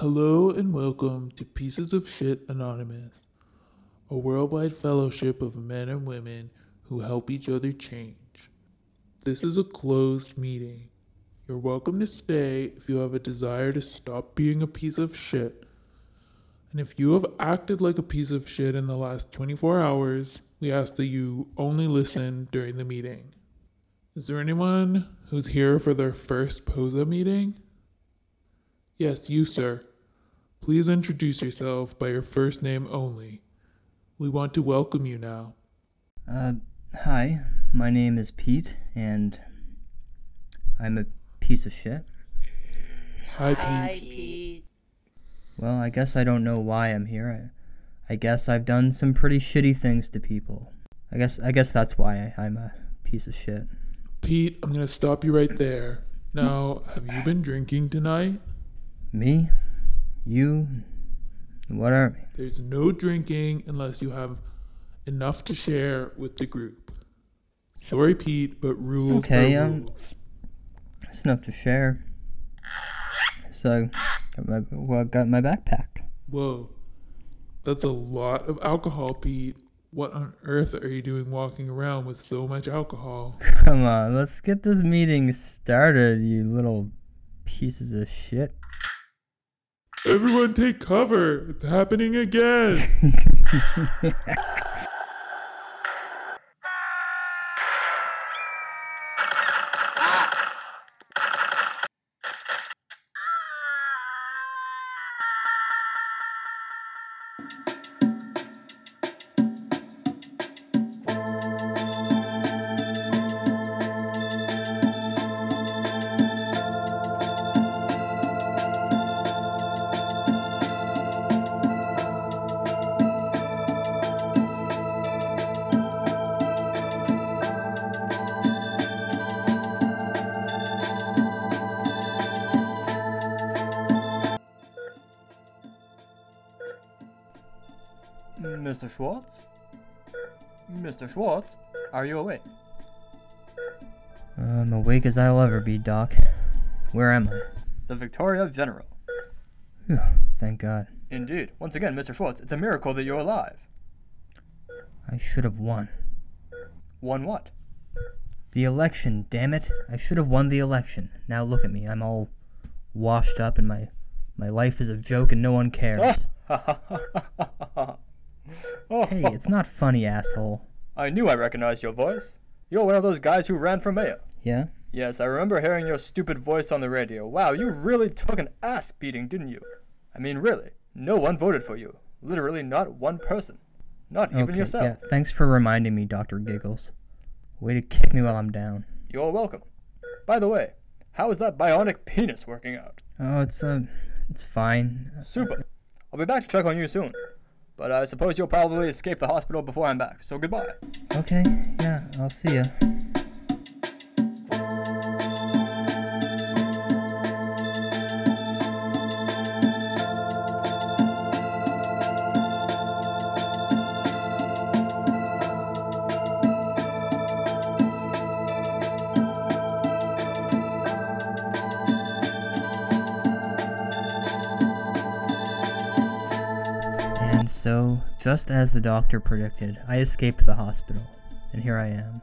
Hello and welcome to Pieces of Shit Anonymous, a worldwide fellowship of men and women who help each other change. This is a closed meeting. You're welcome to stay if you have a desire to stop being a piece of shit. And if you have acted like a piece of shit in the last 24 hours, we ask that you only listen during the meeting. Is there anyone who's here for their first POSA meeting? Yes, you, sir. Please introduce yourself by your first name only. We want to welcome you now. Uh, hi, my name is Pete, and I'm a piece of shit. Hi, Pete. Hi, Pete. Well, I guess I don't know why I'm here. I, I guess I've done some pretty shitty things to people. I guess I guess that's why I, I'm a piece of shit. Pete, I'm gonna stop you right there. Now, have you been drinking tonight? Me, you, what are? There's no drinking unless you have enough to share with the group. Sorry, Pete, but rules okay, are um, rules. It's enough to share. So, got my, well, got my backpack. Whoa, that's a lot of alcohol, Pete. What on earth are you doing walking around with so much alcohol? Come on, let's get this meeting started, you little pieces of shit. Everyone take cover! It's happening again! Mr. Schwartz? Mr. Schwartz, are you awake? I'm awake as I'll ever be, Doc. Where am I? The Victoria General. Whew, thank God. Indeed. Once again, Mr. Schwartz, it's a miracle that you're alive. I should have won. Won what? The election, damn it. I should have won the election. Now look at me. I'm all washed up and my my life is a joke and no one cares. oh, hey, it's not funny, asshole. I knew I recognized your voice. You're one of those guys who ran for mayor. Yeah? Yes, I remember hearing your stupid voice on the radio. Wow, you really took an ass beating, didn't you? I mean, really. No one voted for you. Literally not one person. Not even okay, yourself. yeah. Thanks for reminding me, Dr. Giggles. Way to kick me while I'm down. You're welcome. By the way, how is that bionic penis working out? Oh, it's uh it's fine. Super. I'll be back to check on you soon. But I suppose you'll probably escape the hospital before I'm back, so goodbye. Okay, yeah, I'll see ya. Just as the doctor predicted, I escaped the hospital, and here I am,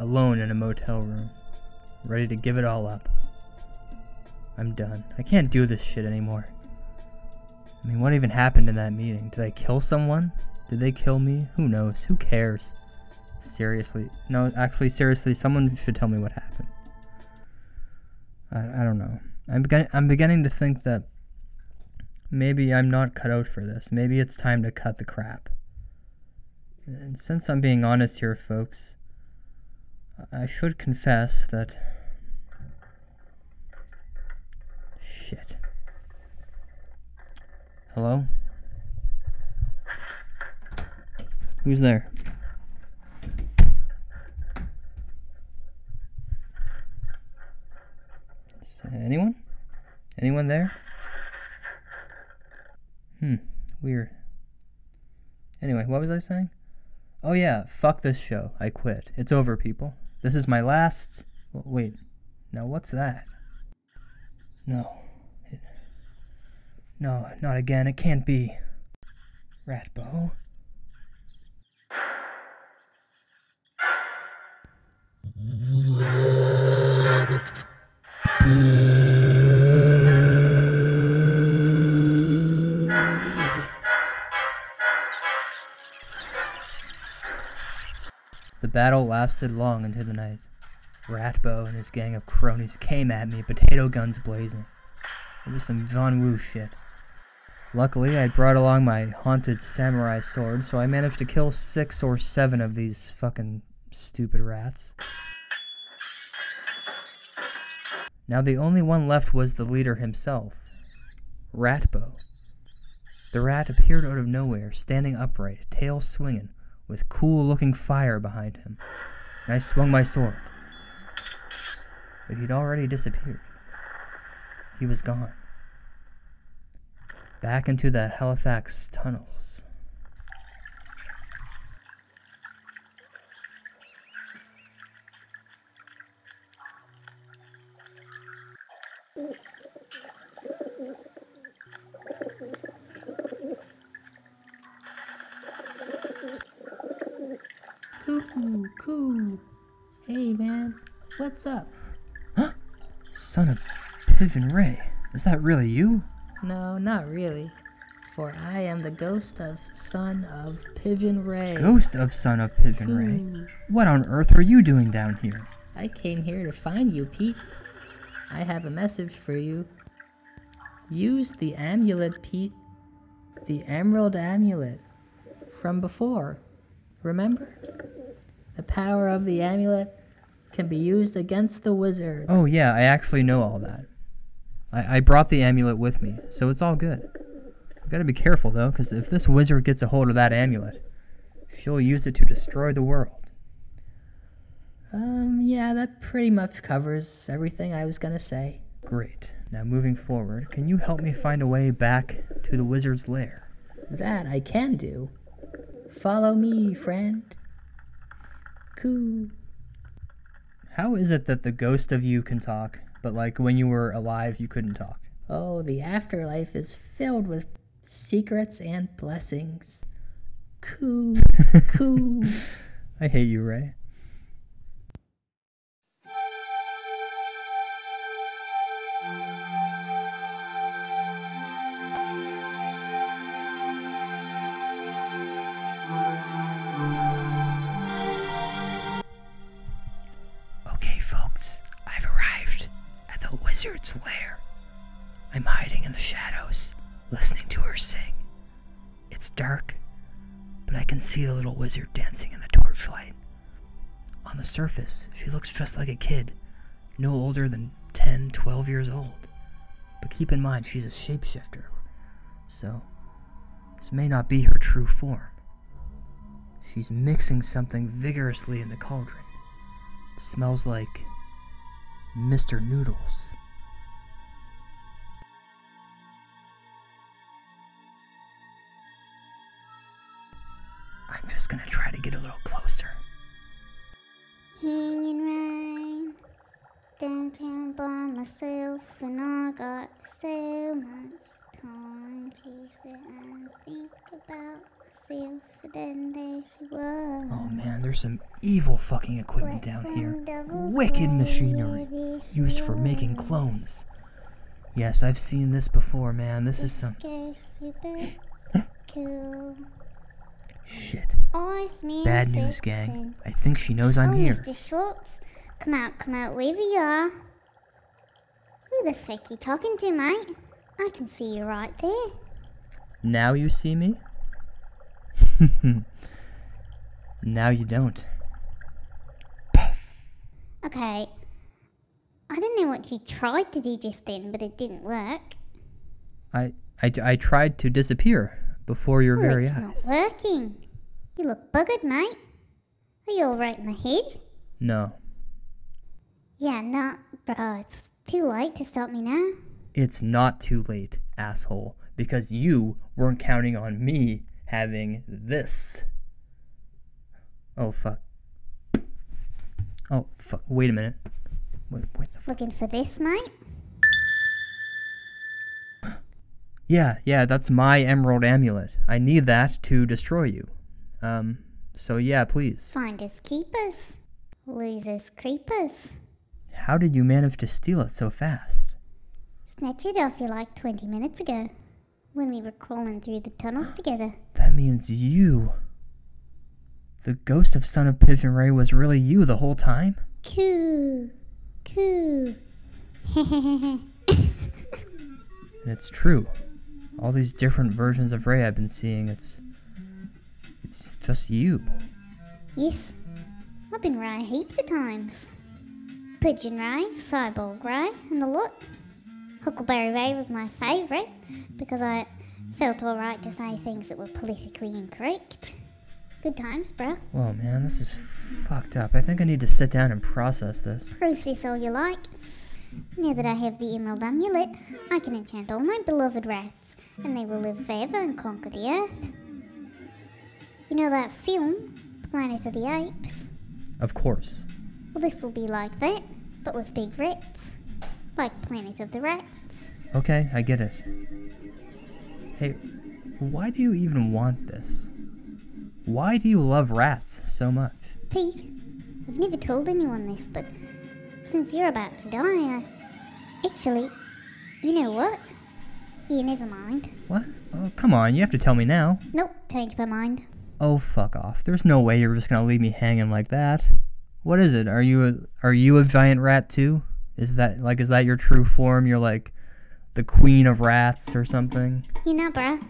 alone in a motel room, ready to give it all up. I'm done. I can't do this shit anymore. I mean, what even happened in that meeting? Did I kill someone? Did they kill me? Who knows? Who cares? Seriously. No, actually, seriously, someone should tell me what happened. I, I don't know. I'm, begin- I'm beginning to think that maybe I'm not cut out for this. Maybe it's time to cut the crap. And since I'm being honest here, folks, I should confess that. Shit. Hello? Who's there? Anyone? Anyone there? Hmm, weird. Anyway, what was I saying? Oh yeah, fuck this show. I quit. It's over, people. This is my last. Wait, now what's that? No. It... No, not again. It can't be. Ratbo. Battle lasted long into the night. Ratbo and his gang of cronies came at me, potato guns blazing. It was some John Woo shit. Luckily, I brought along my haunted samurai sword, so I managed to kill six or seven of these fucking stupid rats. Now the only one left was the leader himself, Ratbo. The rat appeared out of nowhere, standing upright, tail swinging, with cool looking fire behind him. And I swung my sword. But he'd already disappeared. He was gone. Back into the Halifax tunnels. Cuckoo, coo. Hey man, what's up? Huh? Son of Pigeon Ray. Is that really you? No, not really. For I am the ghost of son of Pigeon Ray. Ghost of Son of Pigeon Ray. Hmm. What on earth are you doing down here? I came here to find you, Pete. I have a message for you. Use the amulet, Pete. The emerald amulet. From before. Remember? The power of the amulet can be used against the wizard. Oh, yeah, I actually know all that. I, I brought the amulet with me, so it's all good. I gotta be careful, though, because if this wizard gets a hold of that amulet, she'll use it to destroy the world. Um, yeah, that pretty much covers everything I was gonna say. Great. Now, moving forward, can you help me find a way back to the wizard's lair? That I can do. Follow me, friend. Coo. How is it that the ghost of you can talk, but like when you were alive, you couldn't talk? Oh, the afterlife is filled with secrets and blessings. Coo, coo. I hate you, Ray. Wizard's lair. I'm hiding in the shadows, listening to her sing. It's dark, but I can see the little wizard dancing in the torchlight. On the surface, she looks just like a kid, no older than 10, 12 years old. But keep in mind, she's a shapeshifter, so this may not be her true form. She's mixing something vigorously in the cauldron. It smells like Mr. Noodles. I'm just gonna try to get a little closer. Hanging right downtown by myself, and I got so much time to sit and think about myself. But then there she was. Oh man, there's some evil fucking equipment down here. Wicked machinery used for making clones. Yes, I've seen this before, man. This is some super cool. shit. Bad news, gang. I think she knows I'm oh, here. Mr. Schwartz, come out, come out, wherever you are. Who the feck you talking to, mate? I can see you right there. Now you see me? now you don't. Okay. I don't know what you tried to do just then, but it didn't work. I, I, I tried to disappear before your Well, very it's eyes. not working. You look buggered, mate. Are you alright in the head? No, Yeah, nah, bro, it's too late to stop me now. it's not too late, asshole, because you weren't counting on me having this. Oh, fuck. Oh, fuck. Wait a minute. Wait, what the f- Looking for this, mate? Yeah, yeah, that's my emerald amulet. I need that to destroy you. Um, so yeah, please. Finders keepers. Losers creepers. How did you manage to steal it so fast? Snatched it off you like 20 minutes ago. When we were crawling through the tunnels together. That means you. The ghost of Son of Pigeon Ray was really you the whole time? Coo. Coo. And it's true. All these different versions of Ray I've been seeing, it's. It's just you. yes. I've been Ray heaps of times. Pigeon Ray, Cyborg Ray, and the lot. Huckleberry Ray was my favourite because I felt alright to say things that were politically incorrect. Good times, bro. Whoa, man, this is fucked up. I think I need to sit down and process this. Process all you like. Now that I have the Emerald Amulet, I can enchant all my beloved rats, and they will live forever and conquer the earth. You know that film, Planet of the Apes? Of course. Well, this will be like that, but with big rats. Like Planet of the Rats. Okay, I get it. Hey, why do you even want this? Why do you love rats so much? Pete, I've never told anyone this, but since you're about to die, I. Actually, you know what? Yeah, never mind. What? Oh, come on, you have to tell me now. Nope, changed my mind. Oh, fuck off. There's no way you're just gonna leave me hanging like that. What is it? Are you a are you a giant rat too? Is that like is that your true form? You're like the queen of rats or something? You know, bruh.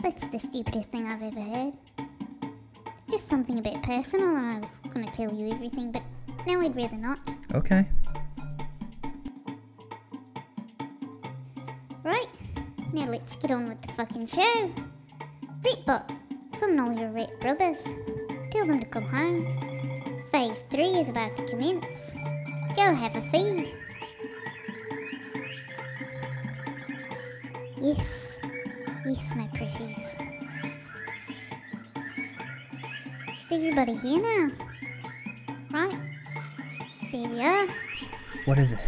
That's the stupidest thing I've ever heard. It's just something a bit personal, and I was gonna tell you everything, but now I'd rather not. Okay. Right, now let's get on with the fucking show. Ratbo, summon all your rat brothers. Tell them to come home. Phase 3 is about to commence. Go have a feed. Yes, yes, my pretties. Is everybody here now? What is it?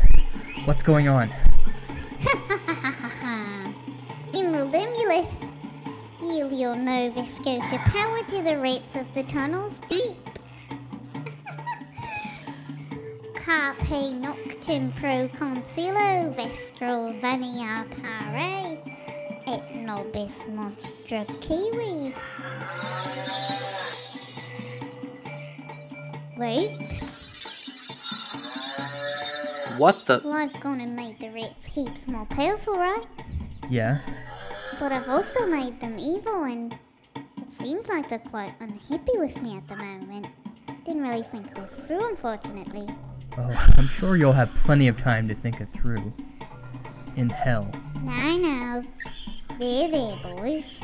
What's going on? Emerald Amulet. Yield your Nova Scotia power to the rats of the tunnels deep. Carpe noctem pro consilo vestral vania pare et nobis monstra kiwi. Whoops. What the Well, I've gone and made the rats heaps more powerful, right? Yeah. But I've also made them evil, and it seems like they're quite unhappy with me at the moment. Didn't really think this through, unfortunately. Oh, I'm sure you'll have plenty of time to think it through. In hell. I know. There, there, boys.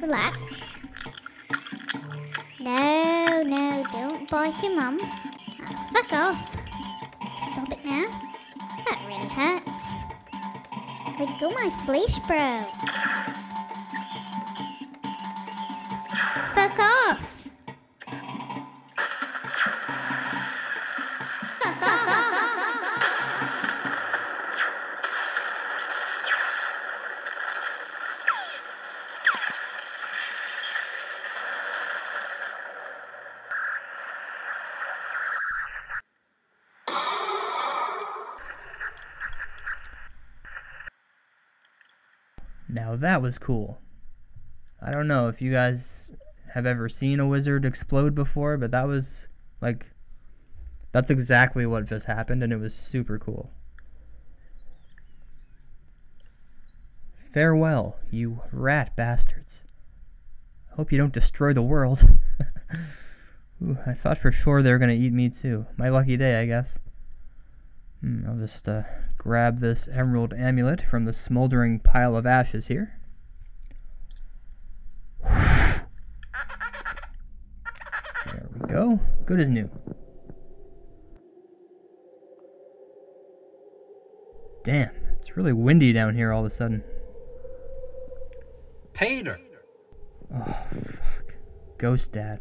Relax. No, no, don't bite your mum. Fuck off. Now. That really hurts. Let go my flesh, bro. That was cool. I don't know if you guys have ever seen a wizard explode before, but that was like that's exactly what just happened and it was super cool. Farewell, you rat bastards. Hope you don't destroy the world. Ooh, I thought for sure they were gonna eat me too. My lucky day, I guess. Hmm, I'll just uh, grab this emerald amulet from the smoldering pile of ashes here. There we go. Good as new. Damn, it's really windy down here all of a sudden. Peter, Oh, fuck. Ghost Dad.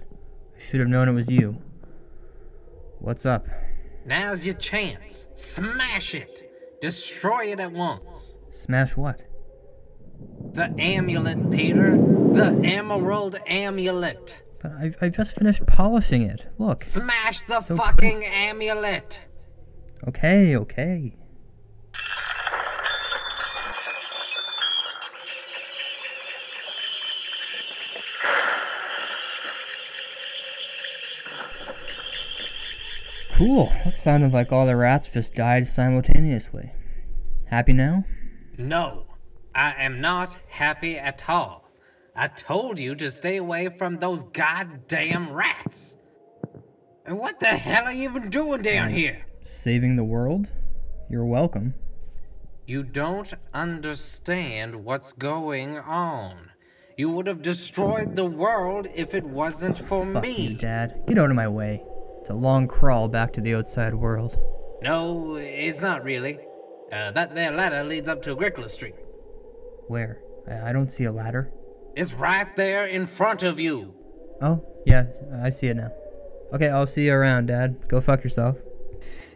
I should have known it was you. What's up? now's your chance. Smash it. Destroy it at once. Smash what? The amulet, Peter. The emerald amulet. But I, I just finished polishing it. Look. Smash the So fucking amulet. Okay, okay. Cool. That sounded like all the rats just died simultaneously. Happy now? No, I am not happy at all. I told you to stay away from those goddamn rats. And what the hell are you even doing down here? Saving the world? You're welcome. You don't understand what's going on. You would have destroyed the world if it wasn't for Fuck me. you, Dad. Get out of my way. It's a long crawl back to the outside world. No, it's not really. Uh, that there ladder leads up to Agricola Street. Where? I, I don't see a ladder. It's right there in front of you. Oh, yeah, I see it now. Okay, I'll see you around, Dad. Go fuck yourself.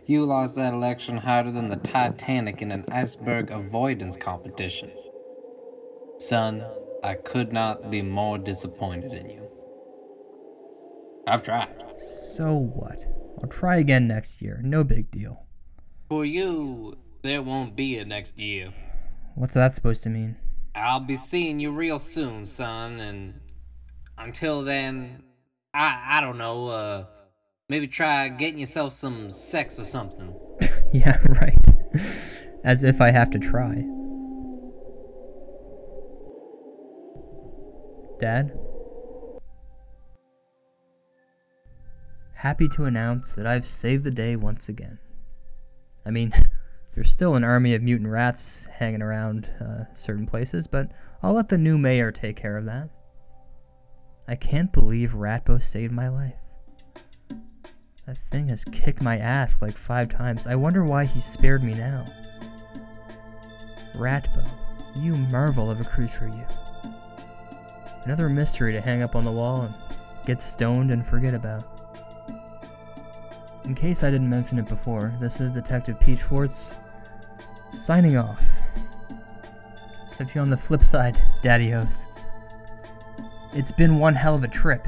You lost that election harder than the Titanic in an iceberg avoidance competition. Son, I could not be more disappointed in you. I've tried. So what? I'll try again next year. No big deal. For you, there won't be a next year. What's that supposed to mean? I'll be seeing you real soon, son, and until then, I I don't know, uh maybe try getting yourself some sex or something. yeah, right. As if I have to try. Dad? Happy to announce that I've saved the day once again. I mean, there's still an army of mutant rats hanging around uh, certain places, but I'll let the new mayor take care of that. I can't believe Ratbo saved my life. That thing has kicked my ass like five times. I wonder why he spared me now. Ratbo, you marvel of a creature, you. Another mystery to hang up on the wall and get stoned and forget about. In case I didn't mention it before, this is Detective Pete Schwartz signing off. Catch you on the flip side, Daddy It's been one hell of a trip.